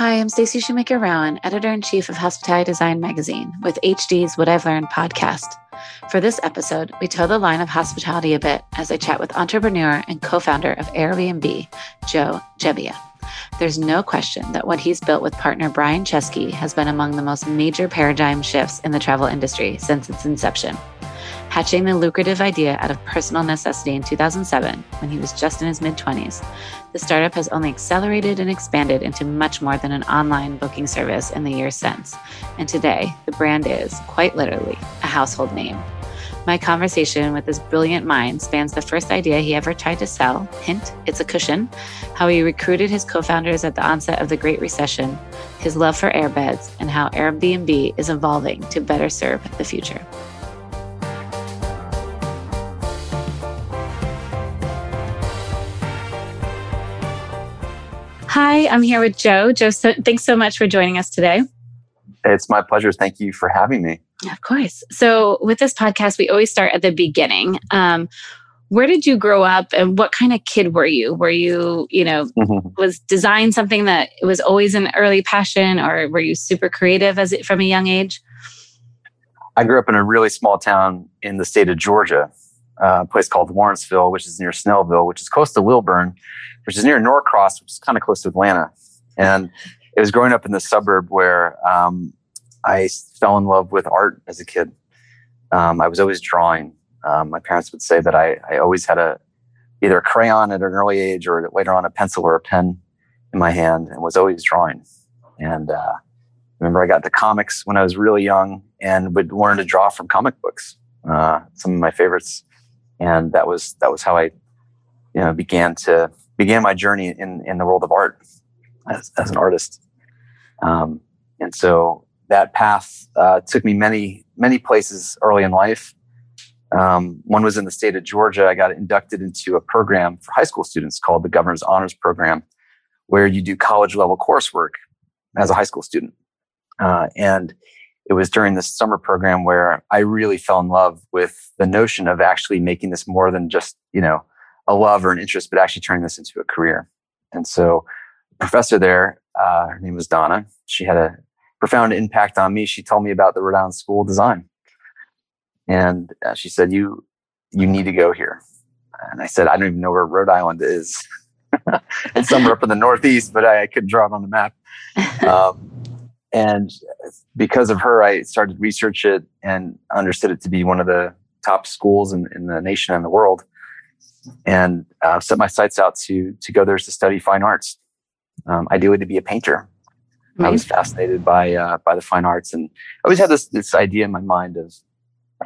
Hi, I'm Stacy Shoemaker Rand, editor in chief of Hospitality Design Magazine, with HD's What I've Learned podcast. For this episode, we toe the line of hospitality a bit as I chat with entrepreneur and co founder of Airbnb, Joe Gebbia. There's no question that what he's built with partner Brian Chesky has been among the most major paradigm shifts in the travel industry since its inception. Hatching the lucrative idea out of personal necessity in 2007, when he was just in his mid 20s, the startup has only accelerated and expanded into much more than an online booking service in the years since. And today, the brand is, quite literally, a household name. My conversation with this brilliant mind spans the first idea he ever tried to sell hint, it's a cushion, how he recruited his co founders at the onset of the Great Recession, his love for airbeds, and how Airbnb is evolving to better serve the future. Hi, I'm here with Joe. Joe, so, thanks so much for joining us today. It's my pleasure. Thank you for having me. Of course. So, with this podcast, we always start at the beginning. Um, where did you grow up and what kind of kid were you? Were you, you know, mm-hmm. was design something that was always an early passion or were you super creative as it from a young age? I grew up in a really small town in the state of Georgia, uh, a place called Lawrenceville, which is near Snellville, which is close to Lilburn which is near Norcross, which is kind of close to Atlanta. And it was growing up in the suburb where um, I fell in love with art as a kid. Um, I was always drawing. Um, my parents would say that I, I always had a either a crayon at an early age or later on a pencil or a pen in my hand and was always drawing. And uh, remember, I got the comics when I was really young and would learn to draw from comic books. Uh, some of my favorites, and that was that was how I, you know, began to began my journey in, in the world of art as, as an artist. Um, and so that path uh, took me many, many places early in life. Um, one was in the state of Georgia. I got inducted into a program for high school students called the Governor's Honors Program, where you do college level coursework as a high school student. Uh, and it was during this summer program where I really fell in love with the notion of actually making this more than just, you know, a love or an interest, but actually turning this into a career. And so, professor there, uh, her name was Donna. She had a profound impact on me. She told me about the Rhode Island School of Design, and uh, she said, "You, you need to go here." And I said, "I don't even know where Rhode Island is." it's somewhere up in the Northeast, but I, I couldn't draw it on the map. Um, and because of her, I started to research it and understood it to be one of the top schools in, in the nation and the world and uh, set my sights out to to go there to study fine arts. Um, ideally, to be a painter. I was fascinated by uh, by the fine arts, and I always had this this idea in my mind of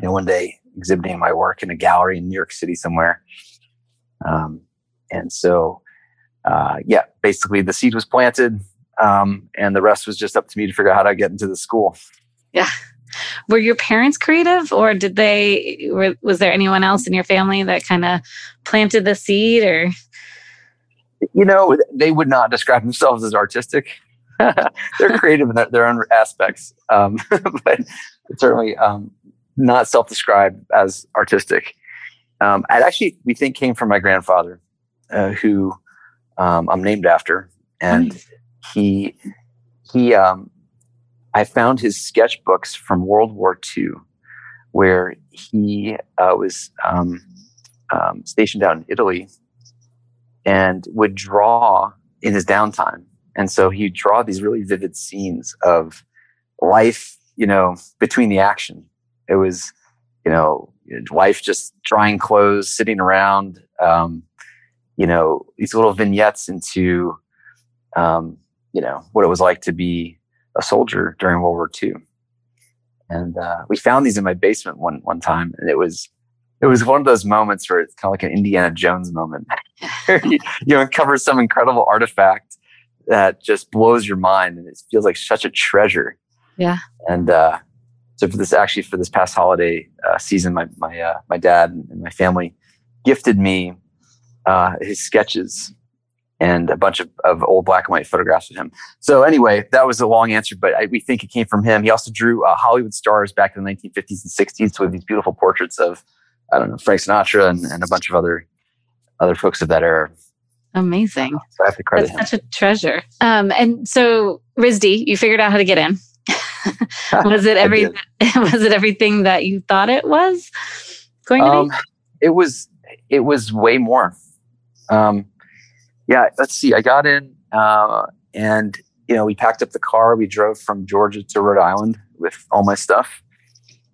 you know one day exhibiting my work in a gallery in New York City somewhere. Um, and so, uh, yeah, basically the seed was planted, um, and the rest was just up to me to figure out how to get into the school. Yeah, were your parents creative or did they were, was there anyone else in your family that kind of planted the seed or? You know they would not describe themselves as artistic. They're creative in their, their own aspects um, but certainly um, not self-described as artistic. Um, it actually we think came from my grandfather uh, who um, i'm named after and he he um, I found his sketchbooks from World War II, where he uh, was um, um, stationed out in Italy and would draw in his downtime. And so he'd draw these really vivid scenes of life, you know, between the action. It was, you know, life just drying clothes, sitting around, um, you know, these little vignettes into, um, you know, what it was like to be a soldier during World War II. And uh, we found these in my basement one one time, and it was it was one of those moments where it's kind of like an Indiana Jones moment. you, you uncover some incredible artifact that just blows your mind, and it feels like such a treasure. Yeah. And uh, so for this, actually, for this past holiday uh, season, my my uh, my dad and my family gifted me uh, his sketches and a bunch of, of old black and white photographs of him. So anyway, that was a long answer, but I, we think it came from him. He also drew uh, Hollywood stars back in the 1950s and 60s with these beautiful portraits of, I don't know, Frank Sinatra and, and a bunch of other other folks of that era. Amazing. So I have to credit That's him. such a treasure. Um, and so RISD, you figured out how to get in. was it every was it everything that you thought it was going to um, be? It was it was way more. Um, yeah, let's see. I got in uh, and you know we packed up the car. We drove from Georgia to Rhode Island with all my stuff.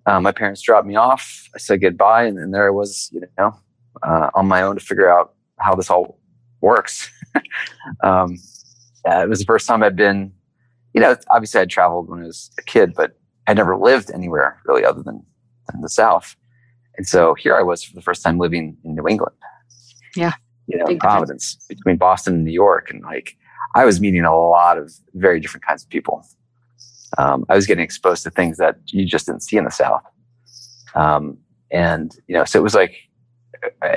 Uh, my parents dropped me off. I said goodbye, and then there I was, you know, uh, on my own to figure out how this all works. um, it was the first time I'd been you know, obviously I'd traveled when I was a kid, but I never lived anywhere really other than, than the South. And so here I was for the first time living in New England. Yeah. You know, Providence between Boston and New York. And like, I was meeting a lot of very different kinds of people. Um, I was getting exposed to things that you just didn't see in the South. Um, and, you know, so it was like,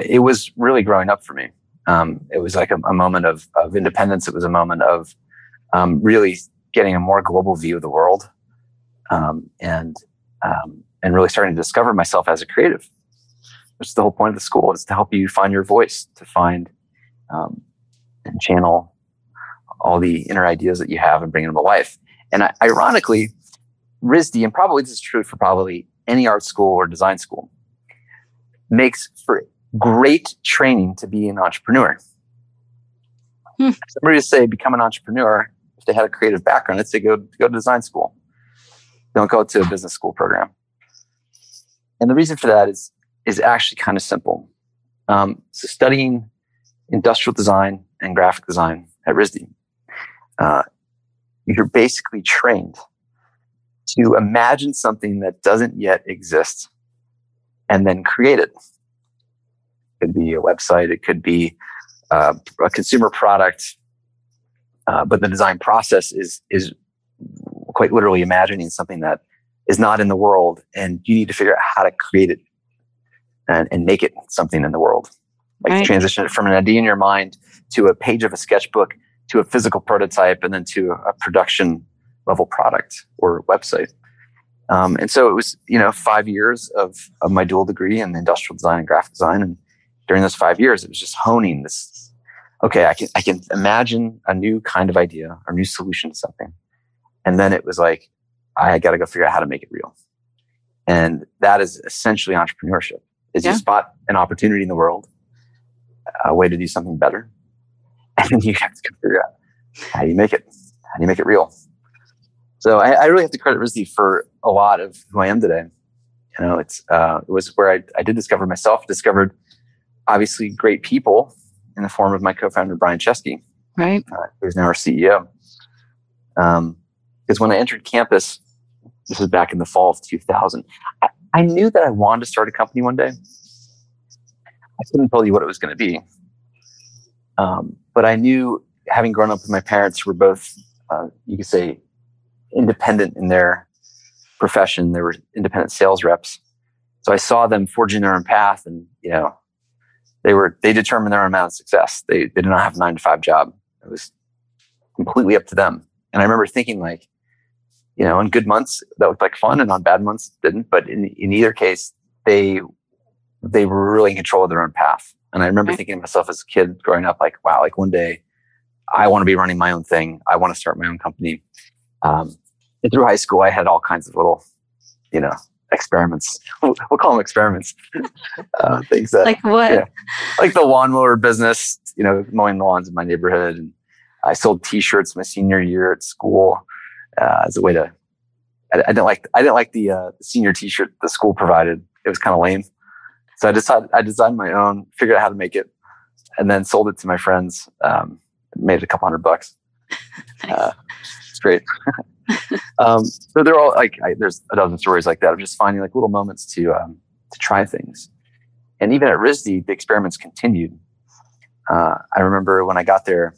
it was really growing up for me. Um, it was like a, a, moment of, of independence. It was a moment of um, really getting a more global view of the world um, and um, and really starting to discover myself as a creative which is the whole point of the school is to help you find your voice to find um, and channel all the inner ideas that you have and bring them to life and I, ironically risd and probably this is true for probably any art school or design school makes for great training to be an entrepreneur hmm. somebody to say become an entrepreneur if they had a creative background, I'd say go go to design school. Don't go to a business school program. And the reason for that is is actually kind of simple. Um, so studying industrial design and graphic design at RISD, uh, you're basically trained to imagine something that doesn't yet exist and then create it. It could be a website, it could be uh, a consumer product, uh, but the design process is is quite literally imagining something that is not in the world, and you need to figure out how to create it and, and make it something in the world. Like right. transition it from an idea in your mind to a page of a sketchbook to a physical prototype, and then to a production level product or website. Um, and so it was, you know, five years of, of my dual degree in industrial design and graphic design. And during those five years, it was just honing this okay, I can I can imagine a new kind of idea or new solution to something. And then it was like, I got to go figure out how to make it real. And that is essentially entrepreneurship. Is yeah. you spot an opportunity in the world, a way to do something better, and then you have to figure out how do you make it, how do you make it real. So I, I really have to credit RISD for a lot of who I am today. You know, it's uh, it was where I, I did discover myself, discovered obviously great people in the form of my co-founder Brian Chesky, right? Uh, who's now our CEO. Um, because when I entered campus, this was back in the fall of 2000. I, I knew that I wanted to start a company one day. I couldn't tell you what it was going to be, um, but I knew, having grown up with my parents, who were both, uh, you could say, independent in their profession. They were independent sales reps. So I saw them forging their own path, and you know, they were they determined their own amount of success. They they did not have a nine to five job. It was completely up to them. And I remember thinking like, you know, in good months that looked like fun, and on bad months didn't. But in in either case, they they were really in control of their own path. And I remember right. thinking to myself as a kid growing up, like, wow, like one day I want to be running my own thing. I want to start my own company. Um, and through high school, I had all kinds of little, you know, experiments. We'll, call them experiments. uh, things that like what? Yeah, like the lawnmower business. You know, mowing the lawns in my neighborhood, and I sold T-shirts my senior year at school uh, as a way to. I, I, didn't like I didn't like the, uh, senior T-shirt the school provided. It was kind of lame, so I decided I designed my own, figured out how to make it, and then sold it to my friends. Um, made a couple hundred bucks. nice. Uh, it's great. um, so they're all like, I, there's a dozen stories like that of just finding like little moments to um, to try things. And even at RISD, the experiments continued. Uh, I remember when I got there,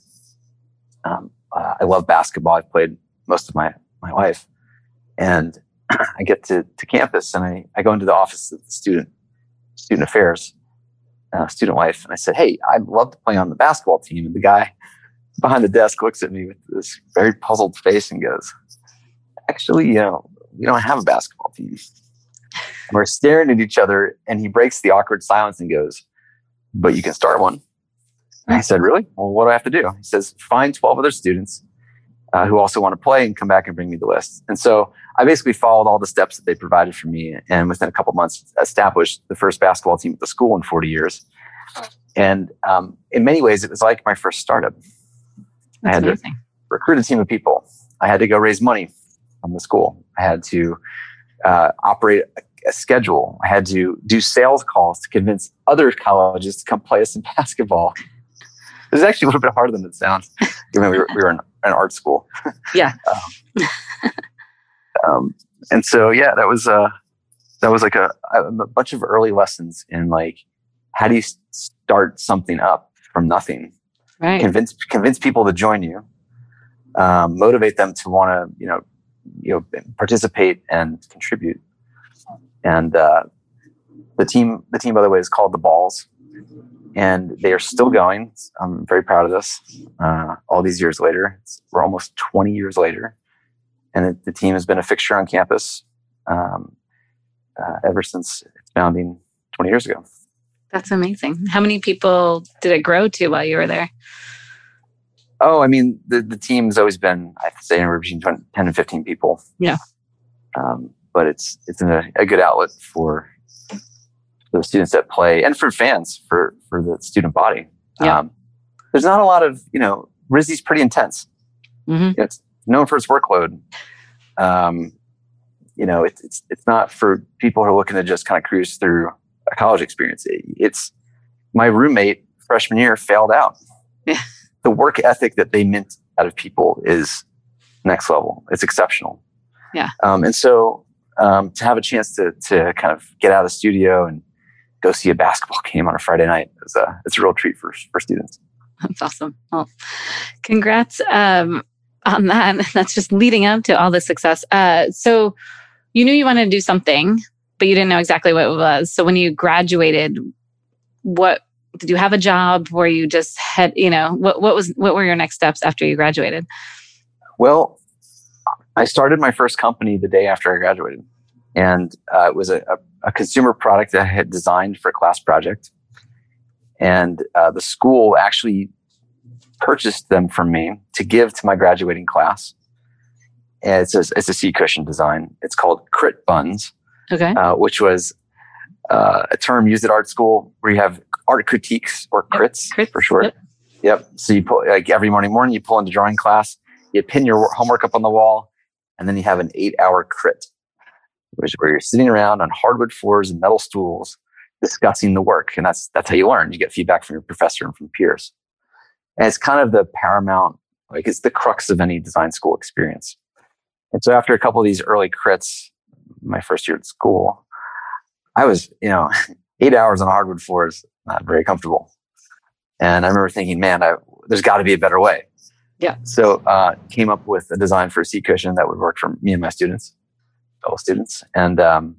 um, uh, I love basketball. I've played most of my my life, and I get to, to campus and I, I go into the office of the student student affairs, uh, student life, and I said, "Hey, I'd love to play on the basketball team." And the guy behind the desk looks at me with this very puzzled face and goes, actually, you know, we don't have a basketball team. And we're staring at each other, and he breaks the awkward silence and goes, But you can start one. And I said, Really? Well, what do I have to do? He says, Find 12 other students, uh, who also want to play and come back and bring me the list. And so I basically followed all the steps that they provided for me, and within a couple months, established the first basketball team at the school in 40 years. And um, in many ways, it was like my first startup. That's I had to amazing. recruit a team of people. I had to go raise money from the school. I had to uh, operate a, a schedule. I had to do sales calls to convince other colleges to come play us in basketball. It was actually a little bit harder than it sounds, given we were, we were in an art school. Yeah. um, um, and so, yeah, that was uh, that was like a, a bunch of early lessons in like how do you start something up from nothing Right. convince convince people to join you, um, motivate them to want to you know you know participate and contribute. And uh, the team the team by the way is called the Balls, and they are still going. I'm very proud of this. Uh, all these years later, It's- we're almost 20 years later, and it, the team has been a fixture on campus um, uh, ever since its founding 20 years ago. That's amazing. How many people did it grow to while you were there? Oh, I mean, the, the team's always been, I'd say, anywhere between 20, 10 and 15 people. Yeah. Um, but it's it's a, a good outlet for for the students that play and for fans, for, for the student body. Yeah. Um, there's not a lot of, you know, RISD's pretty intense. hmm It's known for its workload. Um, you know, it's, it's, it's not for people who are looking to just kind of cruise through a college experience. It- it's my roommate freshman year failed out. The work ethic that they mint out of people is next level. It's exceptional. Yeah. Um, and so um, to have a chance to to kind of get out of the studio and go see a basketball game on a Friday night is a it's a real treat for for students. That's awesome. Well, congrats um, on that. That's just leading up to all the success. Uh, so you knew you wanted to do something, but you didn't know exactly what it was. So when you graduated, what did you have a job? Were you just had you know what what was what were your next steps after you graduated? Well, I started my first company the day after I graduated, and uh, it was a, a, a consumer product that I had designed for a class project. And uh, the school actually purchased them from me to give to my graduating class. And it's a, it's a seat cushion design. It's called Crit Buns, Okay. uh, which was uh, a term used at art school where you have art critiques or Yep, crits, crits, for short. yep. Yep. So you pull like every morning morning you pull into drawing class, you pin your homework up on the wall, and then you have an eight hour crit, which is where you're sitting around on hardwood floors and metal stools discussing the work. And that's that's how you learn. You get feedback from your professor and from peers. And it's kind of the paramount, like it's the crux of any design school experience. And so after a couple of these early crits, my first year at school, I was, you know, eight hours on hardwood floors, not very comfortable. And I remember thinking, man, I, there's got to be a better way. Yeah. So uh, came up with a design for a seat cushion that would work for me and my students, fellow students, and um,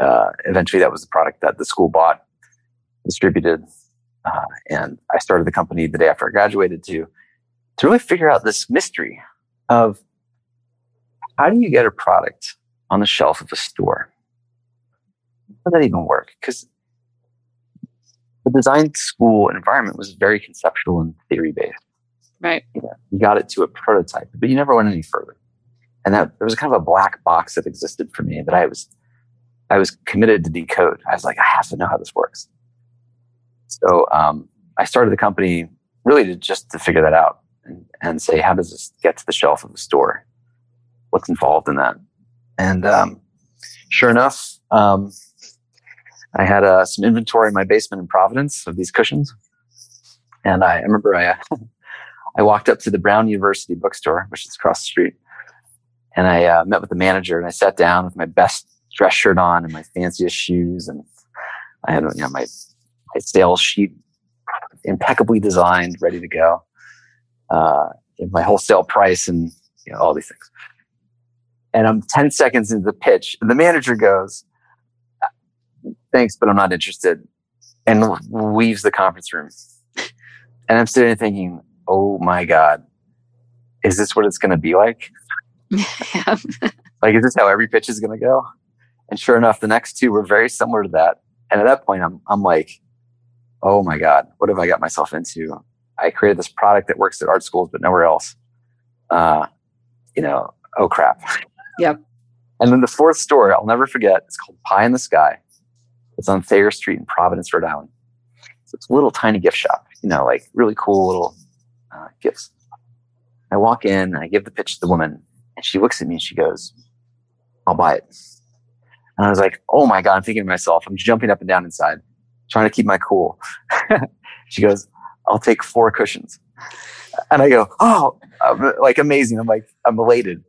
uh, eventually that was the product that the school bought, distributed, uh, and I started the company the day after I graduated to to really figure out this mystery of how do you get a product on the shelf of a store? How does that even work? Because the design school environment was very conceptual and theory based. Right. You, know, you got it to a prototype, but you never went any further. And that there was kind of a black box that existed for me that I was I was committed to decode. I was like, I have to know how this works. So um, I started the company really to just to figure that out and, and say, how does this get to the shelf of the store? What's involved in that? And um, sure enough, um, I had uh, some inventory in my basement in Providence of these cushions. And I, I remember I, I walked up to the Brown University bookstore, which is across the street. And I uh, met with the manager and I sat down with my best dress shirt on and my fanciest shoes. And I had you know, my, my sales sheet impeccably designed, ready to go. Uh, my wholesale price and you know, all these things. And I'm 10 seconds into the pitch. And the manager goes, thanks, but I'm not interested. And leaves the conference room. And I'm sitting there thinking, oh my God, is this what it's going to be like? Yeah. Like, is this how every pitch is going to go? And sure enough, the next two were very similar to that. And at that point, I'm, I'm like, oh my God, what have I got myself into? I created this product that works at art schools, but nowhere else. uh, you know, oh crap. Yep. And then the fourth store, I'll never forget, it's called Pie in the Sky. It's on Thayer Street in Providence, Rhode Island. So it's a little tiny gift shop, you know, like really cool little uh, gifts. I walk in, and I give the pitch to the woman, and she looks at me and she goes, I'll buy it. And I was like, oh my God, I'm thinking to myself, I'm jumping up and down inside, trying to keep my cool. she goes, I'll take four cushions. And I go, oh, I'm, like amazing. I'm like, I'm elated.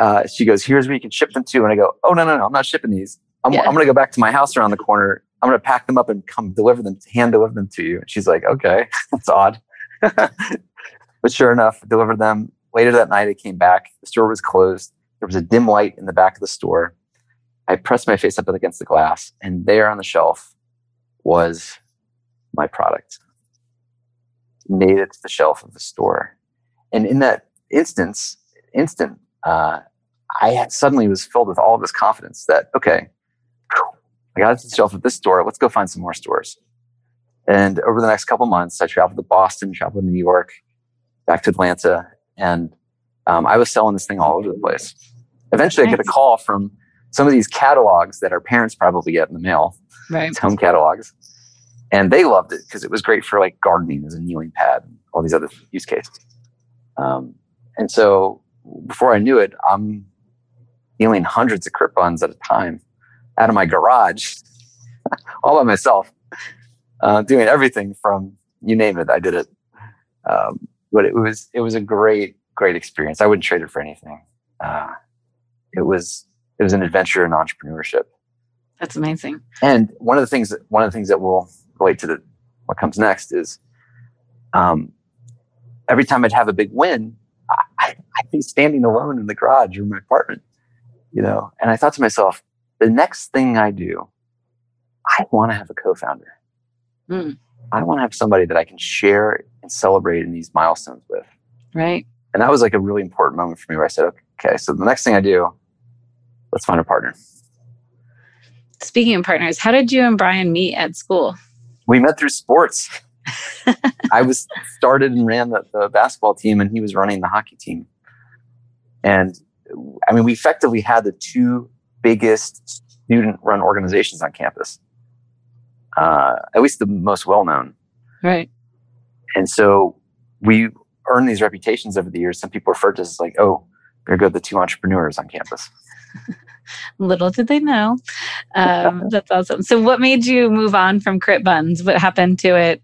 Uh, she goes, here's where you can ship them to. And I go, oh, no, no, no, I'm not shipping these. I'm, Yeah. I'm going to go back to my house around the corner. I'm going to pack them up and come deliver them, hand deliver them to you. And she's like, okay, that's odd. but sure enough, delivered them. Later that night, I came back. The store was closed. There was a dim light in the back of the store. I pressed my face up against the glass, and there on the shelf was my product. Made it to the shelf of the store. And in that instance, instant, uh, I suddenly was filled with all this confidence that, okay, I got it to the shelf of this store. Let's go find some more stores. And over the next couple months, I traveled to Boston, traveled to New York, back to Atlanta, and um, I was selling this thing all over the place. Eventually, I get a call from some of these catalogs that our parents probably get in the mail, Right. home catalogs, and they loved it because it was great for like gardening as a kneeling pad and all these other use cases. Um, and so, before I knew it, I'm kneeling hundreds of crypt at a time out of my garage, all by myself, uh, doing everything from you name it. I did it. Um, but it was it was a great great experience. I wouldn't trade it for anything. Uh, it was it was an adventure in entrepreneurship. That's amazing. And one of the things that one of the things that will relate to the what comes next is um, every time I'd have a big win, I, I'd be standing alone in the garage or my apartment, you know. And I thought to myself, the next thing I do, I want to have a co-founder. Mm. I want to have somebody that I can share and celebrate in these milestones with. Right. And that was like a really important moment for me where I said, okay, so the next thing I do, let's find a partner. Speaking of partners, how did you and Brian meet at school? We met through sports. I was started and ran the, the basketball team, and he was running the hockey team. And I mean, we effectively had the two biggest student-run organizations on campus, uh, at least the most well-known. Right. And so we earned these reputations over the years. Some people referred to us as like, "Oh, there go the two entrepreneurs on campus." Little did they know. Um, that's awesome. So, what made you move on from Crit Buns? What happened to it?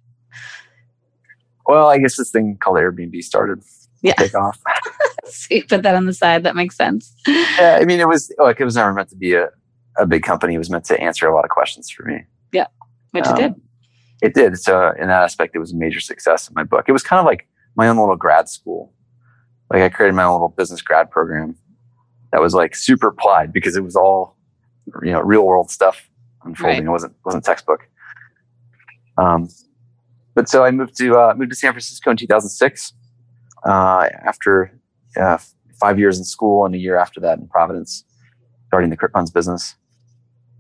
Well, I guess this thing called Airbnb started Yeah. take off. So you put that on the side. That makes sense. yeah, I mean, it was like it was never meant to be a, a big company. It was meant to answer a lot of questions for me. Which Um, it did. It did. So in that aspect, it was a major success in my book. It was kind of like my own little grad school. Like I created my own little business grad program that was like super applied because it was all, you know, real world stuff unfolding. Right. It wasn't wasn't textbook. Um, but so I moved to uh, moved to San Francisco in 2006 uh, after uh, five years in school and a year after that in Providence, starting the Crit Buns business.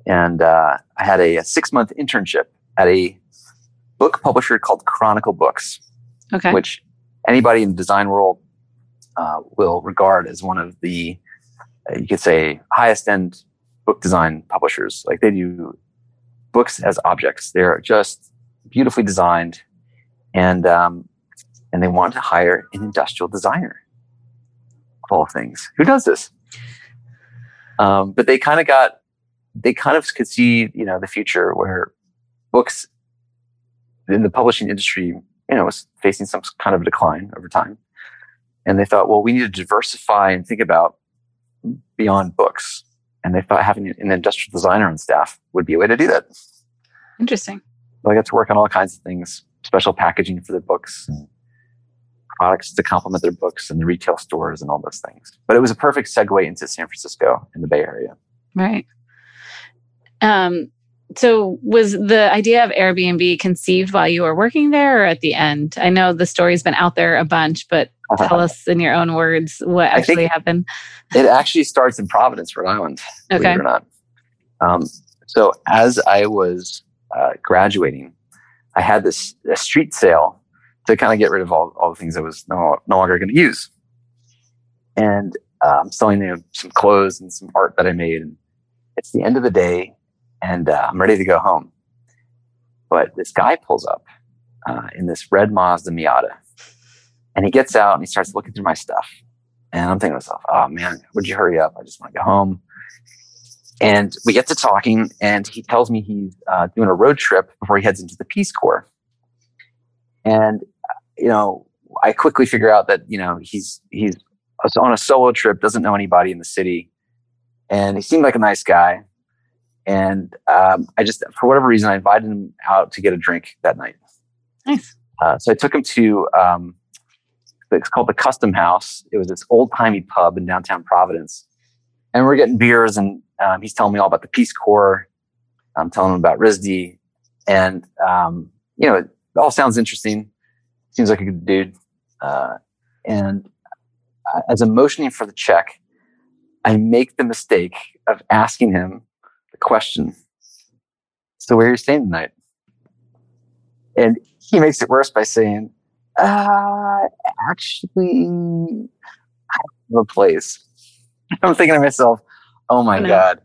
And uh, I had a, a six month internship at a book publisher called Chronicle Books, Okay. which anybody in the design world uh, will regard as one of the, uh, you could say, highest end book design publishers. Like they do books as objects. They're just beautifully designed, and um, and they want to hire an industrial designer. Of all things, who does this? Um, but they kind of got, they kind of could see, you know, the future where books in the publishing industry, you know, was facing some kind of decline over time. And they thought, well, we need to diversify and think about beyond books. And they thought having an industrial designer on staff would be a way to do that. Interesting. So I got to work on all kinds of things, special packaging for the books and products to complement their books and the retail stores and all those things. But it was a perfect segue into San Francisco and the Bay Area. Right. Um, so was the idea of Airbnb conceived while you were working there or at the end? I know the story's been out there a bunch, but tell us in your own words what actually happened. It actually starts in Providence, Rhode Island, believe Okay. it or not. Um, so as I was uh, graduating, I had this a street sale to kind of get rid of all, all the things I was no, no longer going to use. and I'm selling you know, some clothes and some art that I made. And it's the end of the day, and uh, I'm ready to go home. But this guy pulls up uh, in this red Mazda Miata, and he gets out and he starts looking through my stuff. And I'm thinking to myself, "Oh man, would you hurry up? I just want to go home." And we get to talking, and he tells me he's uh, doing a road trip before he heads into the Peace Corps. And you know, I quickly figure out that you know he's he's on a solo trip, doesn't know anybody in the city, and he seemed like a nice guy. And um, I just, for whatever reason, I invited him out to get a drink that night. Nice. Uh, so I took him to um, it's called the Custom House. It was this old timey pub in downtown Providence, and we're getting beers, and um, he's telling me all about the Peace Corps. I'm telling him about RISD, and um, you know, it all sounds interesting. Seems like a good dude. Uh, and uh, as I'm motioning for the check, I make the mistake of asking him the question. So where are you staying tonight? And he makes it worse by saying, uh, actually, I have a place. I'm thinking to myself, oh my God.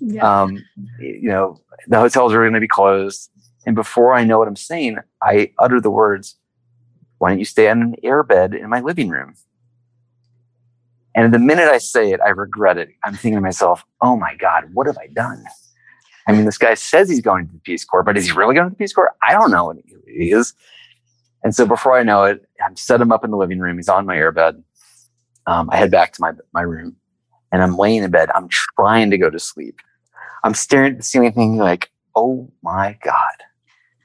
Yeah. Um, you know, the hotels are going to be closed. And before I know what I'm saying, I utter the words, why don't you stay on an airbed in my living room? And the minute I say it, I regret it. I'm thinking to myself, oh my God, what have I done? I mean, this guy says he's going to the Peace Corps, but is he really going to the Peace Corps? I don't know what he is. And so before I know it, I'm set him up in the living room. He's on my airbed. Um, I head back to my, my room and I'm laying in bed. I'm trying to go to sleep. I'm staring at the ceiling thinking like, oh my God,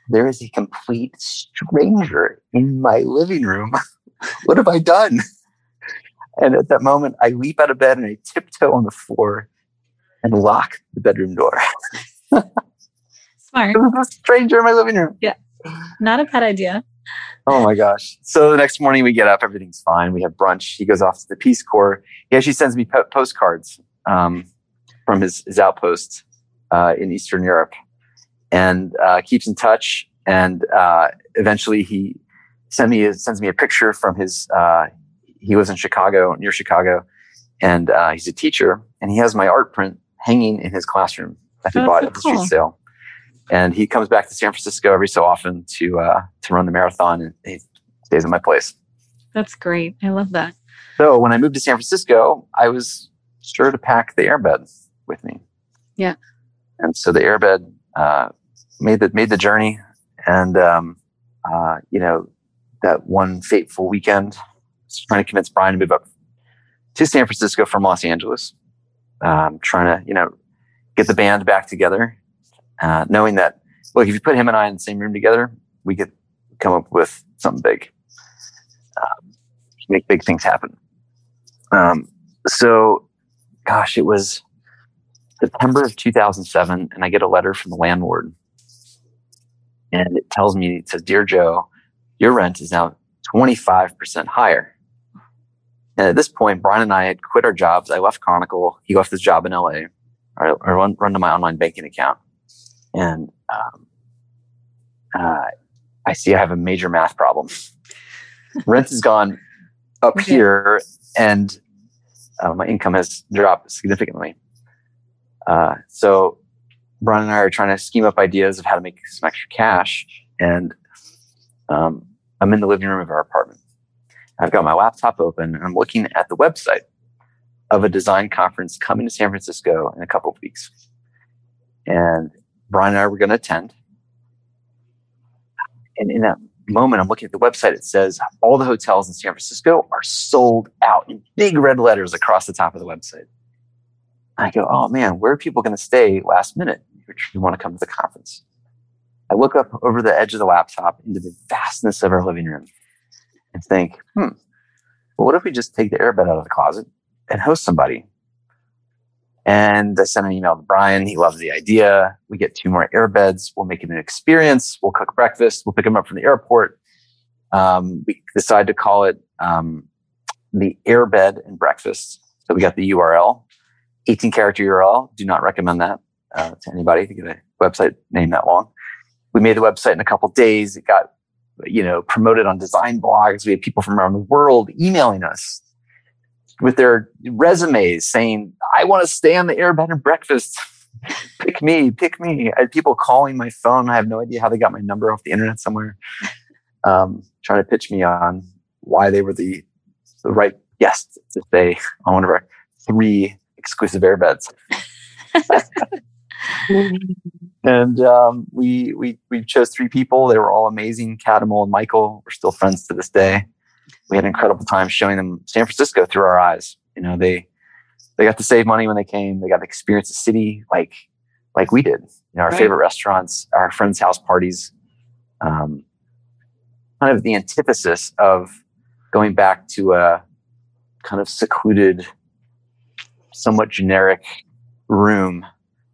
there is a complete stranger in my living room. what have I done? And at that moment, I leap out of bed and I tiptoe on the floor and lock the bedroom door. Smart. stranger in my living room. Yeah. Not a bad idea. Oh my gosh. So the next morning we get up, everything's fine. We have brunch. He goes off to the Peace Corps. He actually sends me po- postcards um, from his, his outpost uh, in Eastern Europe and uh, keeps in touch. And uh, eventually he send me, sends me a picture from his, uh, he was in Chicago, near Chicago, and uh, he's a teacher, and he has my art print hanging in his classroom that he oh, bought so at the street sale. And he comes back to San Francisco every so often to uh, to run the marathon, and he stays at my place. That's great. I love that. So when I moved to San Francisco, I was sure to pack the airbed with me. Yeah. And so the airbed uh, made the made the journey, and um, uh, you know that one fateful weekend trying to convince Brian to move up to San Francisco from Los Angeles. Um, trying to, you know, get the band back together, uh, knowing that, look, if you put him and I in the same room together, we could come up with something big, um, make big things happen. Um, so, gosh, it was September of 2007, and I get a letter from the landlord, and it tells me, it says, "Dear Joe, your rent is now 25% higher." And at this point, Brian and I had quit our jobs. I left Chronicle. He left his job in LA. I, I run, run to my online banking account. And um, uh, I see I have a major math problem. Rent has gone up okay. here, and uh, my income has dropped significantly. Uh, so Brian and I are trying to scheme up ideas of how to make some extra cash. And um, I'm in the living room of our apartment. I've got my laptop open and I'm looking at the website of a design conference coming to San Francisco in a couple of weeks. And Brian and I were going to attend. And in that moment, I'm looking at the website. It says all the hotels in San Francisco are sold out in big red letters across the top of the website. I go, oh man, where are people going to stay last minute if you want to come to the conference? I look up over the edge of the laptop into the vastness of our living room and think, hmm, well, what if we just take the airbed out of the closet and host somebody? And I sent an email to Brian. He loves the idea. We get two more airbeds. We'll make it an experience. We'll cook breakfast. We'll pick them up from the airport. Um, we decide to call it um, the airbed and breakfast. So we got the URL, 18 character URL. Do not recommend that uh, to anybody to get a website name that long. We made the website in a couple days. It got you know, promoted on design blogs. We had people from around the world emailing us. with their resumes saying, I want to stay on the air bed and breakfast. pick me, pick me. I had people calling my phone. I have no idea how they got my number off the internet somewhere, um, trying to pitch me on why they were the, the right guest to stay on one of our three exclusive airbeds. and um, we we we chose three people. They were all amazing. Kat, Amol and Michael. We're still friends to this day. We had an incredible time showing them San Francisco through our eyes. You know, they they got to save money when they came. They got to experience the city like like we did. You know, our right. favorite restaurants, our friends' house parties. Um, kind of the antithesis of going back to a kind of secluded, somewhat generic room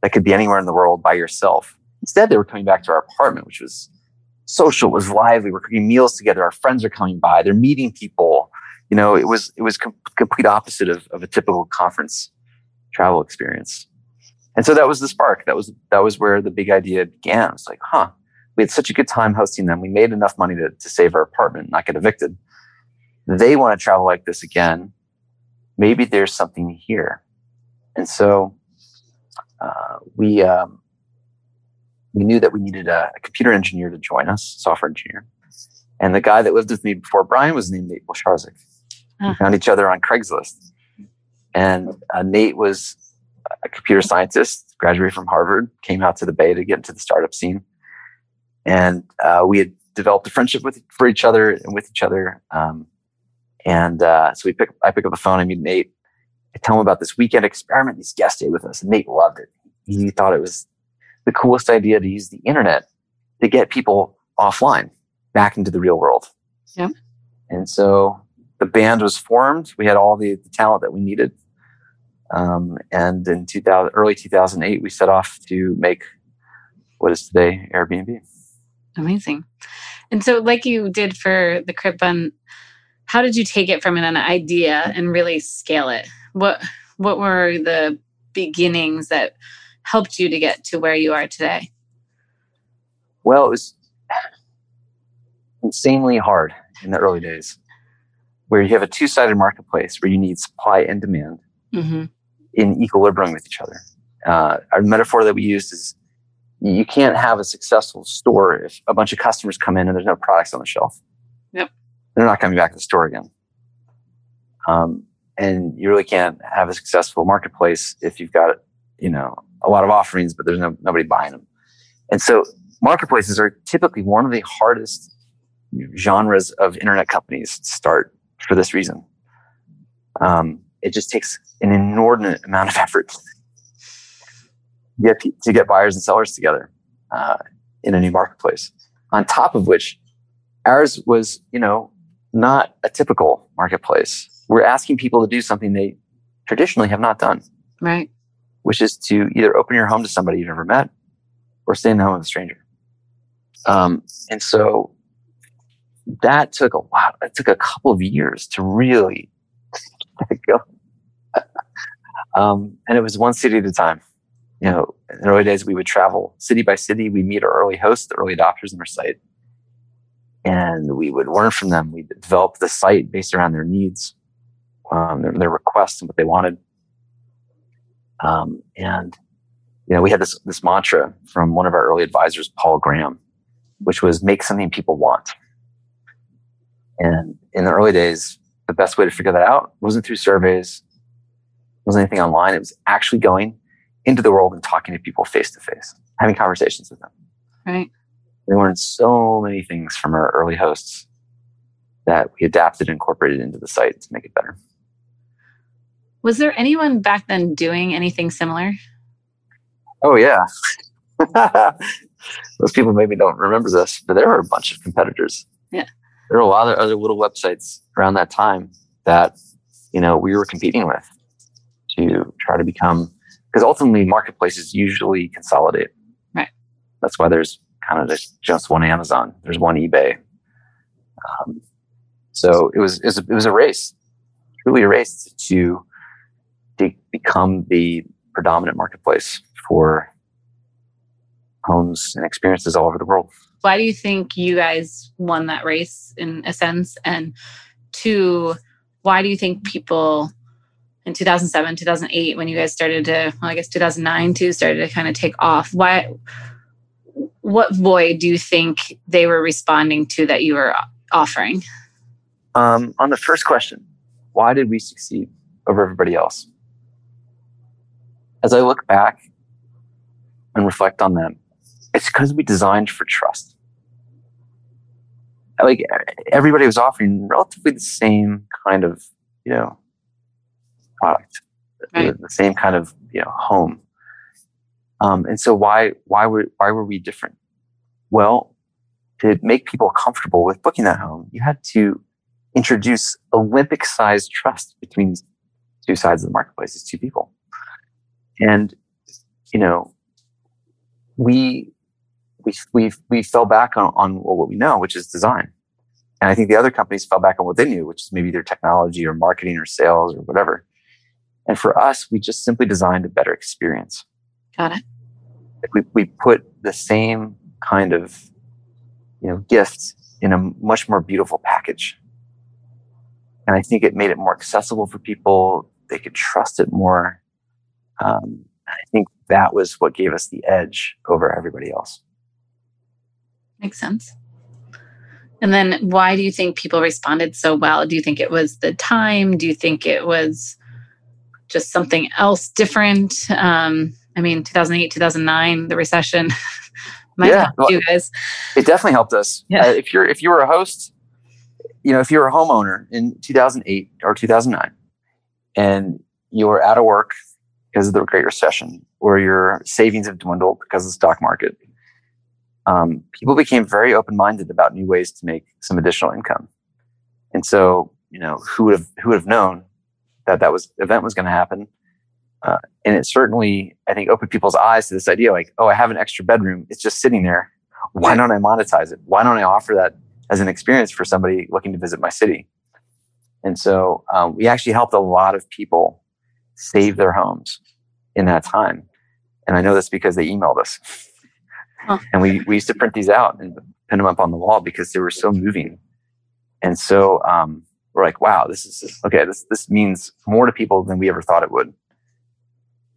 that could be anywhere in the world by yourself. Instead, they were coming back to our apartment, which was social, was lively. We're cooking meals together. Our friends are coming by. They're meeting people. You know, it was it was com- complete opposite of, of a typical conference travel experience. And so that was the spark. That was that was where the big idea began. It's like, huh, we had such a good time hosting them. We made enough money to, to save our apartment, not get evicted. They want to travel like this again. Maybe there's something here. And so uh, we um, we knew that we needed a, a, computer engineer to join us, software engineer. And the guy that lived with me before Brian was named Nate Blecharczyk. We ah. found each other on Craigslist. And uh, Nate was a computer scientist, graduated from Harvard, came out to the Bay to get into the startup scene. And uh, we had developed a friendship with for each other and with each other. Um, and uh, so we pick, I pick up the phone, I meet Nate, I tell him about this weekend experiment. These guests stayed with us, and Nate loved it. He thought it was the coolest idea to use the internet to get people offline back into the real world. Yeah. And so the band was formed. We had all the, the talent that we needed. Um, and in 2000, early 2008, we set off to make what is today Airbnb. Amazing. And so, like you did for the Crit Bun, how did you take it from an idea and really scale it? What what were the beginnings that helped you to get to where you are today? Well, it was insanely hard in the early days, where you have a two-sided marketplace where you need supply and demand mm-hmm. in equilibrium with each other. Uh, our metaphor that we used is you can't have a successful store if a bunch of customers come in and there's no products on the shelf. Yep. They're not coming back to the store again. Um, and you really can't have a successful marketplace if you've got you know a lot of offerings but there's no nobody buying them and so marketplaces are typically one of the hardest genres of internet companies to start for this reason. Um, it just takes an inordinate amount of effort to get, to get buyers and sellers together uh, in a new marketplace. On top of which ours was you know not a typical marketplace we're asking people to do something they traditionally have not done. Right. Which is to either open your home to somebody you've never met or stay in the home of a stranger. Um, and so that took a while. It took a couple of years to really go. um, and it was one city at a time. You know, in the early days, we would travel city by city. We meet our early hosts, the early adopters in our site, and we would learn from them. We develop the site based around their needs um, their, their, requests and what they wanted. Um, and you know, we had this this mantra from one of our early advisors, Paul Graham, which was make something people want. And in the early days, the best way to figure that out wasn't through surveys, wasn't anything online. It was actually going into the world and talking to people face to face, having conversations with them. Right. We learned so many things from our early hosts that we adapted and incorporated into the site to make it better. Was there anyone back then doing anything similar? Oh, yeah. Those people maybe don't remember this, but there were a bunch of competitors. Yeah. There were a lot of other little websites around that time that, you know, we were competing with to try to become, because ultimately marketplaces usually consolidate. Right. That's why there's kind of just, just one Amazon. There's one eBay. Um, so it was, it was, a, it was a race, truly a race to to become the predominant marketplace for homes and experiences all over the world. Why do you think you guys won that race in a sense? And two, why do you think people in 2007, 2008, when you guys started to, well, I guess 2009 too, started to kind of take off. Why, what void do you think they were responding to that you were offering? Um, on the first question, why did we succeed over everybody else? As I look back and reflect on them, it's because we designed for trust. Like everybody was offering relatively the same kind of, you know, product, right. the, same kind of, you know, home. Um, and so why why were why were we different? Well, to make people comfortable with booking that home, you had to introduce Olympic-sized trust between two sides of the marketplace, these two people. And you know, we we we we fell back on, on what we know, which is design. And I think the other companies fell back on what they knew, which is maybe their technology or marketing or sales or whatever. And for us, we just simply designed a better experience. Got it. Like We, we put the same kind of, you know, gift in a much more beautiful package. And I think it made it more accessible for people. They could trust it more. Um, I think that was what gave us the edge over everybody else. Makes sense. And then why do you think people responded so well? Do you think it was the time? Do you think it was just something else different? Um, I mean, 2008, 2009, the recession might yeah, help well, you guys. It definitely helped us. Yeah. Uh, if you're if you were a host, you know, if you're a homeowner in 2008 or 2009, and you were out of work because of the Great Recession, or your savings have dwindled because of the stock market, um, people became very open minded about new ways to make some additional income. And so, you know, who would have who would have known that that was event was going to happen? Uh, and it certainly, I think, opened people's eyes to this idea, like, oh, I have an extra bedroom; it's just sitting there. Why don't I monetize it? Why don't I offer that as an experience for somebody looking to visit my city? And so, um, we actually helped a lot of people save their homes in that time. And I know this because they emailed us. Huh. And we, we used to print these out and pin them up on the wall because they were so moving. And so um, we're like, wow, this is okay. This this means more to people than we ever thought it would.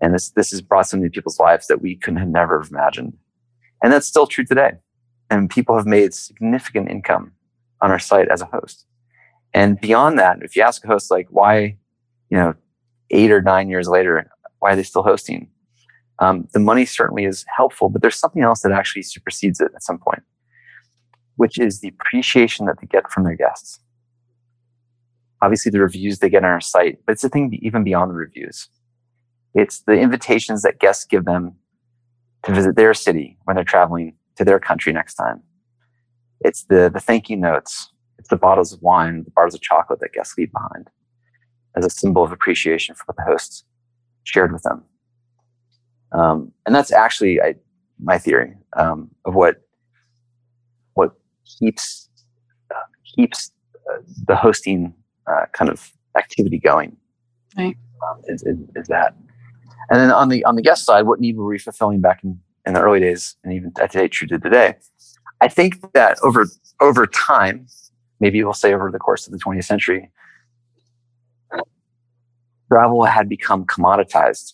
And this this has brought something to people's lives that we couldn't have never imagined. And that's still true today. And people have made significant income on our site as a host. And beyond that, if you ask a host like why, you know, eight or nine years later, why are they still hosting? Um, the money certainly is helpful, but there's something else that actually supersedes it at some point, which is the appreciation that they get from their guests. Obviously, the reviews they get on our site, but it's a thing even beyond the reviews. It's the invitations that guests give them to visit their city when they're traveling to their country next time. It's the, the thank you notes. It's the bottles of wine, the bars of chocolate that guests leave behind as a symbol of appreciation for what the hosts shared with them. Um, and that's actually I, my theory um, of what what keeps uh, keeps uh, the hosting uh, kind of activity going. Right. Um, is, is, is, that, and then on the on the guest side, what need were we fulfilling back in, in the early days, and even today, true to today? I think that over over time, maybe we'll say over the course of the 20th century, travel had become commoditized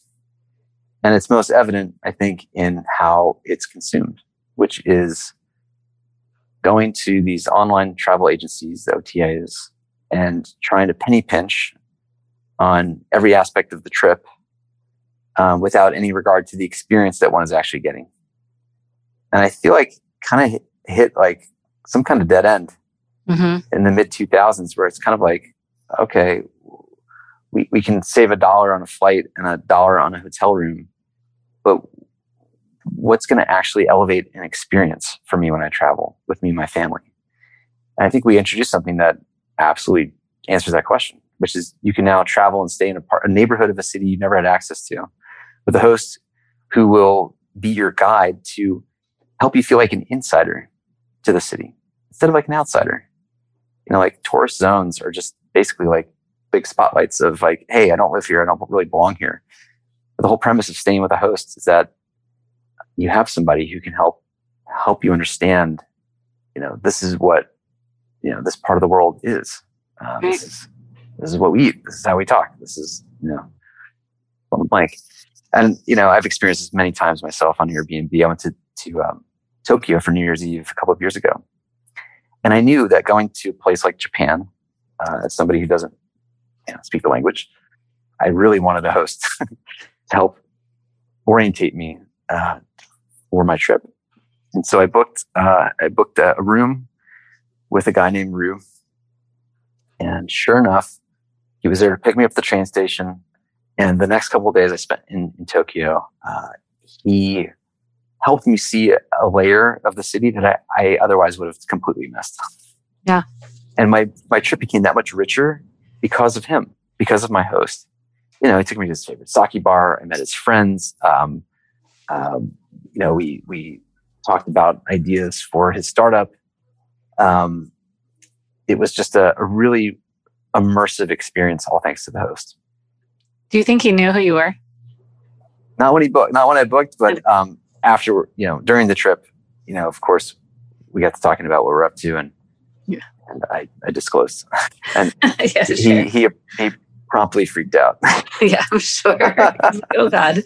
and it's most evident, I think, in how it's consumed, which is going to these online travel agencies, the OTAs, and trying to penny pinch on every aspect of the trip um, without any regard to the experience that one is actually getting. And I feel like kind of hit, hit, like some kind of dead end mm-hmm. in the mid 2000s where it's kind of like, okay, we, we can save a dollar on a flight and a dollar on a hotel room but what's going to actually elevate an experience for me when I travel with me and my family? And I think we introduced something that absolutely answers that question, which is you can now travel and stay in a, part, a neighborhood of a city you never had access to with a host who will be your guide to help you feel like an insider to the city instead of like an outsider. You know, like tourist zones are just basically like big spotlights of like, hey, I don't live here. I don't really belong here the whole premise of staying with a host is that you have somebody who can help help you understand you know this is what you know this part of the world is uh, this is this is what we eat this is how we talk this is you know, blank. And you know, I've experienced this many times myself on Airbnb. I went to to um, Tokyo for New Year's Eve a couple of years ago, and I knew that going to a place like Japan, uh, as somebody who doesn't you know, speak the language, I really wanted a host to help orientate me uh, for my trip. And so I booked uh, I booked a, room with a guy named Rue, and sure enough, he was there to pick me up at the train station. And the next couple of days I spent in, in Tokyo, uh, he helped me see a, a, layer of the city that I, I otherwise would have completely missed. Yeah. And my, my trip became that much richer because of him, because of my host. You know, he took me to his favorite sake bar. I met his friends. Um, um, you know, we, we talked about ideas for his startup. Um, it was just a, a really immersive experience, all thanks to the host. Do you think he knew who you were? Not when he booked, not when I booked, but um, after, you know, during the trip, you know, of course, we got to talking about what we're up to, and. And I, I disclosed, and yeah, he, sure. he he promptly freaked out. yeah, I'm sure. oh God!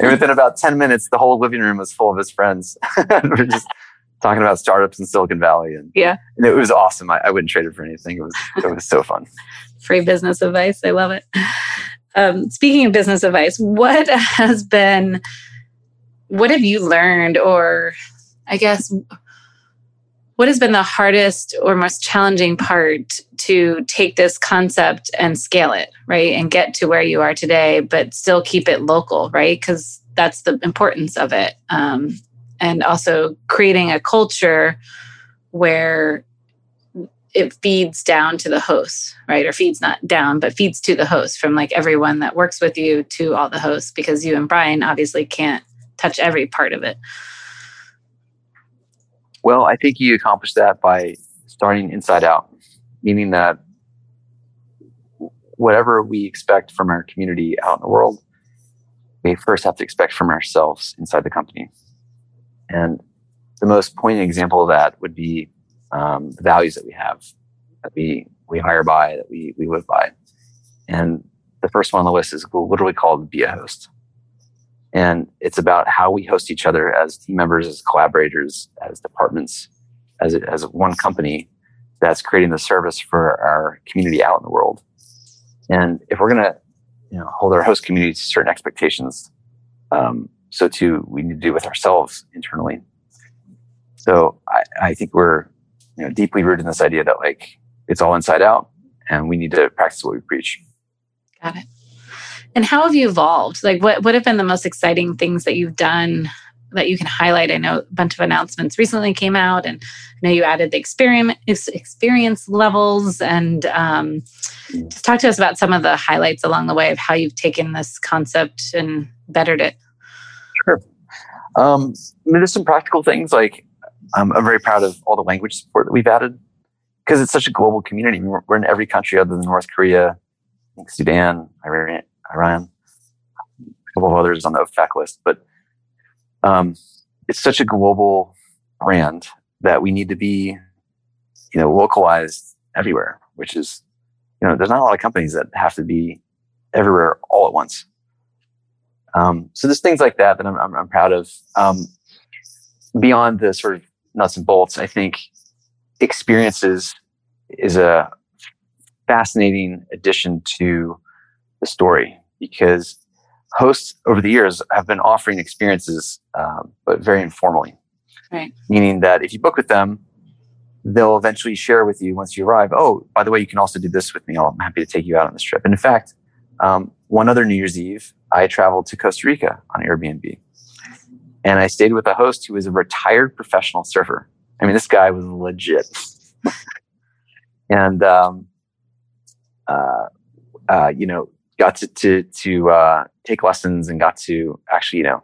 and within about ten minutes, the whole living room was full of his friends. we're just talking about startups in Silicon Valley, and yeah, and it was awesome. I, I wouldn't trade it for anything. It was it was so fun. Free business advice. I love it. Um, speaking of business advice, what has been, what have you learned, or I guess, what has been the hardest or most challenging part to take this concept and scale it, right? And get to where you are today, but still keep it local, right? Because that's the importance of it. Um, and also creating a culture where it feeds down to the host, right? Or feeds not down, but feeds to the host from like everyone that works with you to all the hosts, because you and Brian obviously can't touch every part of it. Well, I think you accomplished that by starting inside out, meaning that whatever we expect from our community out in the world, we first have to expect from ourselves inside the company. And the most poignant example of that would be um, the values that we have, that we we hire by, that we we live by. And the first one on the list is literally called "Be a Host," and it's about how we host each other as team members, as collaborators, as departments, as as one company that's creating the service for our community out in the world. And if we're going to, you know, hold our host community to certain expectations, um, so too we need to do with ourselves internally. So I, I think we're you know deeply rooted in this idea that like it's all inside out and we need to practice what we preach. Got it. And how have you evolved? Like what what have been the most exciting things that you've done that you can highlight? I know a bunch of announcements recently came out, and I know you added the experience experience levels. And um, just talk to us about some of the highlights along the way of how you've taken this concept and bettered it. Sure. Um, I mean, there's some practical things like um, I'm very proud of all the language support that we've added because it's such a global community. We're, we're, in every country other than North Korea, Sudan, Iran, Iran, a couple of others on the OFAC list. But um, it's such a global brand that we need to be, you know, localized everywhere. Which is, you know, there's not a lot of companies that have to be everywhere all at once. Um, so there's things like that that I'm, I'm, I'm proud of. Um, beyond the sort of nuts and bolts, I think experiences is a fascinating addition to the story because hosts over the years have been offering experiences, um, but very informally. Right. Meaning that if you book with them, they'll eventually share with you once you arrive. Oh, by the way, you can also do this with me. I'm happy to take you out on this trip. And in fact, um, one other New Year's Eve, I traveled to Costa Rica on Airbnb. And I stayed with a host who was a retired professional surfer. I mean, this guy was legit. and, um, uh, uh, you know, got to, to, to uh, take lessons and got to actually, you know,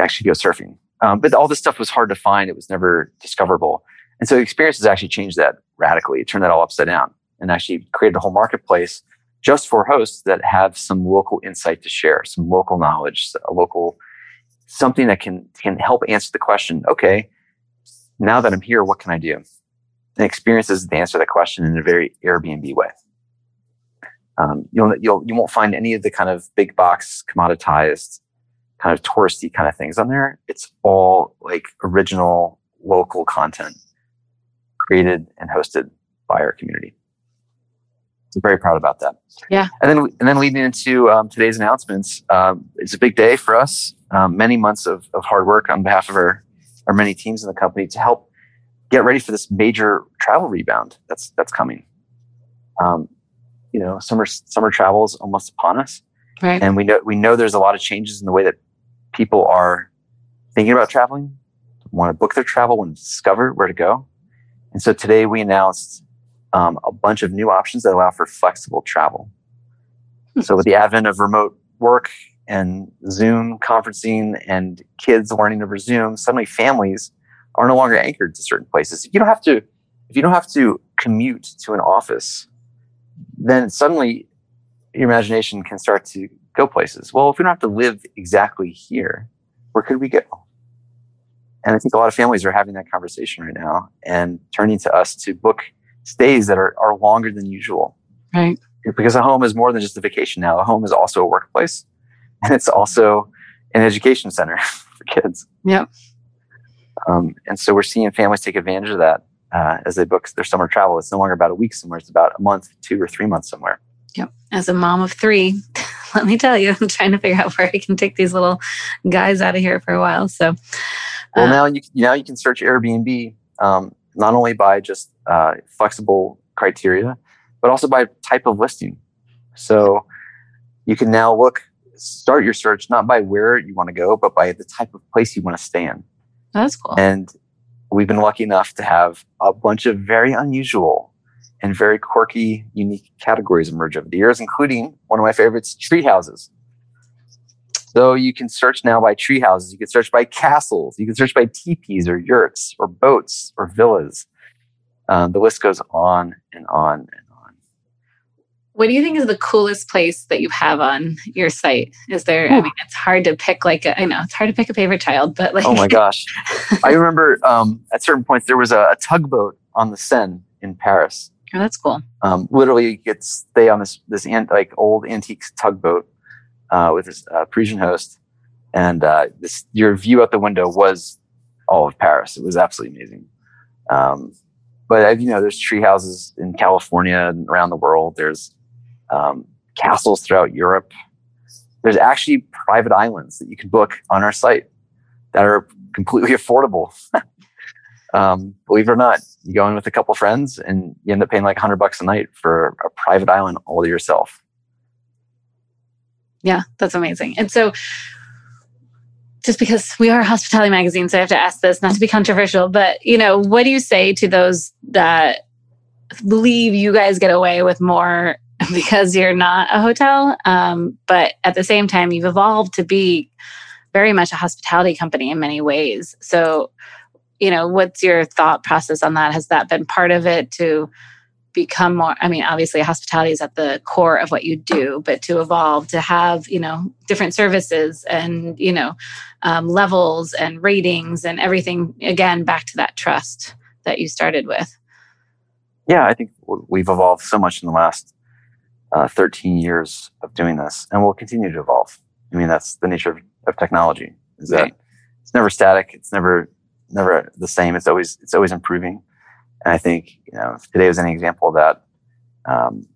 actually go surfing. Um, but all this stuff was hard to find. It was never discoverable. And so the experience has actually changed that radically. It turned that all upside down and actually created a whole marketplace just for hosts that have some local insight to share, some local knowledge, a local something that can can help answer the question. Okay, now that I'm here, what can I do? And experiences the answer to that question in a very Airbnb way. Um, you'll, you'll, you won't find any of the kind of big box commoditized kind of touristy kind of things on there. It's all like original local content created and hosted by our community. I'm very proud about that. Yeah. And then, and then leading into um, today's announcements, um, it's a big day for us. Um, many months of, of hard work on behalf of our, our many teams in the company to help get ready for this major travel rebound that's that's coming. Um, you know, summer summer travel is almost upon us, right? And we know we know there's a lot of changes in the way that people are thinking about traveling, want to book their travel, want to discover where to go. And so today we announced um, a bunch of new options that allow for flexible travel. Hmm. So with the advent of remote work and Zoom conferencing and kids learning over Zoom, suddenly families are no longer anchored to certain places. You don't have to, if you don't have to commute to an office, then suddenly your imagination can start to go places. Well, if we don't have to live exactly here, where could we go? And I think a lot of families are having that conversation right now and turning to us to book stays that are, are longer than usual. Right. Because a home is more than just a vacation now. A home is also a workplace and it's also an education center for kids. Yep. Um, and so we're seeing families take advantage of that uh, as they book their summer travel. It's no longer about a week somewhere, it's about a month, two or three months somewhere. Yep. As a mom of three, let me tell you, I'm trying to figure out where I can take these little guys out of here for a while. So, well, uh, now you now you can search Airbnb um, not only by just uh, flexible criteria, but also by type of listing. So you can now look start your search not by where you want to go, but by the type of place you want to stay in. That's cool. And we've been lucky enough to have a bunch of very unusual and very quirky, unique categories emerge over the years, including one of my favorites, tree houses. So you can search now by tree houses. You can search by castles. You can search by teepees or yurts or boats or villas. Um, the list goes on and on and on. What do you think is the coolest place that you have on your site? Is there? I mean, it's hard to pick. Like, a, I know it's hard to pick a favorite child, but like, oh my gosh, I remember um, at certain points there was a, a tugboat on the Seine in Paris Oh, that's cool. Um, literally, you get stay on this this ant, like old antique tugboat uh, with this uh, Parisian host, and uh, this your view out the window was all of Paris. It was absolutely amazing. Um, but you know, there's tree houses in California and around the world. There's um, castles throughout Europe. There's actually private islands that you can book on our site that are completely affordable. um, believe it or not, you go in with a couple friends and you end up paying like a hundred bucks a night for a private island all to yourself. Yeah, that's amazing. And so, just because we are a hospitality magazine, so I have to ask this, not to be controversial, but you know, what do you say to those that believe you guys get away with more because you're not a hotel, um, but at the same time, you've evolved to be very much a hospitality company in many ways. So, you know, what's your thought process on that? Has that been part of it to become more? I mean, obviously, hospitality is at the core of what you do, but to evolve, to have, you know, different services and, you know, um, levels and ratings and everything, again, back to that trust that you started with. Yeah, I think we've evolved so much in the last uh, 13 years of doing this, and we'll continue to evolve. I mean, that's the nature of, of technology. Is that right. it's never static. It's never never the same. It's always it's always improving. And I think you know if today was any example of that, um,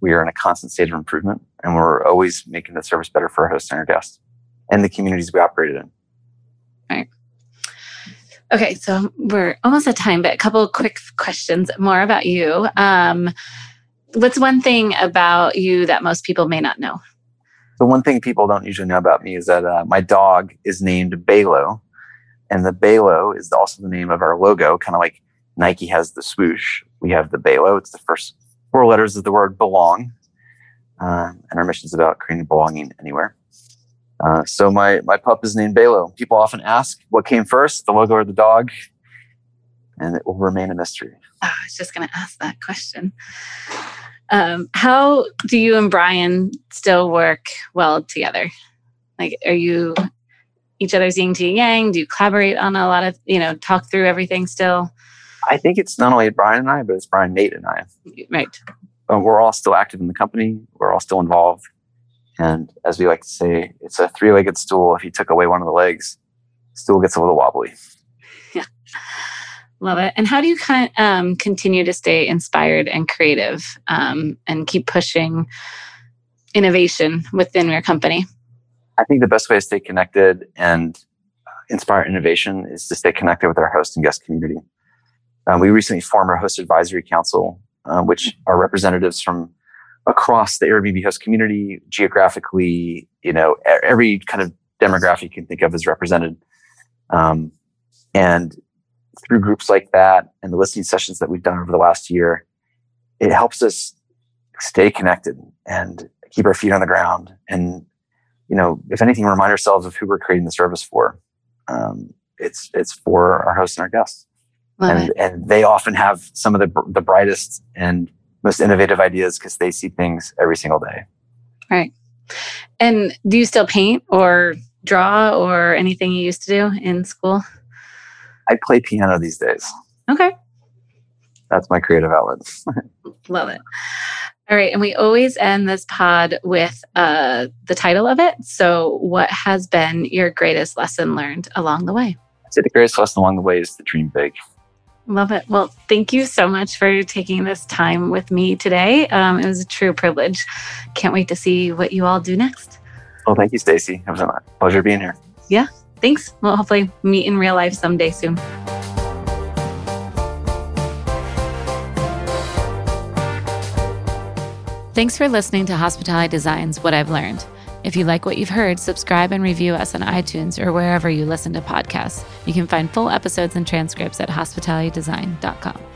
we are in a constant state of improvement, and we're always making the service better for our hosts and our guests, and the communities we operate in. Right. Okay, so we're almost at time, but a couple quick questions more about you. Um, what's one thing about you that most people may not know? The one thing people don't usually know about me is that uh, my dog is named Bélo, and the Bélo is also the name of our logo, kind of like Nike has the swoosh. We have the Bélo. It's the first four letters of the word belong. Uh, and our mission is about creating belonging anywhere. Uh, so my, my pup is named Bélo. People often ask what came first, the logo or the dog, and it will remain a mystery. Oh, I was just going to ask that question. Um, how do you and Brian still work well together? Like, are you each other's yin to yang? Do you collaborate on a lot of, you know, talk through everything still? I think it's not only Brian and I, but it's Brian, Nate, and I. Right. uh, we're all still active in the company. We're all still involved. And as we like to say, it's a three legged stool. If you took away one of the legs, stool gets a little wobbly. Yeah. Love it. And how do you um, continue to stay inspired and creative um, and keep pushing innovation within your company? I think the best way to stay connected and inspire innovation is to stay connected with our host and guest community. Um, we recently formed our host advisory council, uh, which are representatives from across the Airbnb host community geographically. You know, every kind of demographic you can think of is represented. Um, and through groups like that and the listening sessions that we've done over the last year, it helps us stay connected and keep our feet on the ground. And, you know, if anything, remind ourselves of who we're creating the service for. Um, it's, it's for our hosts and our guests. Love and, it. and they often have some of the, the brightest and most innovative ideas because they see things every single day. Right. And do you still paint or draw or anything you used to do in school? I play piano these days. Okay. That's my creative outlet. Love it. All right. And we always end this pod with uh, the title of it. So, what has been your greatest lesson learned along the way? I'd say the greatest lesson along the way is to dream big. Love it. Well, thank you so much for taking this time with me today. Um, it was a true privilege. Can't wait to see what you all do next. Well, thank you, Stacy. It was a pleasure being here. Yeah. Thanks. We'll hopefully meet in real life someday soon. Thanks for listening to Hospitality Designs What I've Learned. If you like what you've heard, subscribe and review us on iTunes or wherever you listen to podcasts. You can find full episodes and transcripts at hospitalitydesign.com.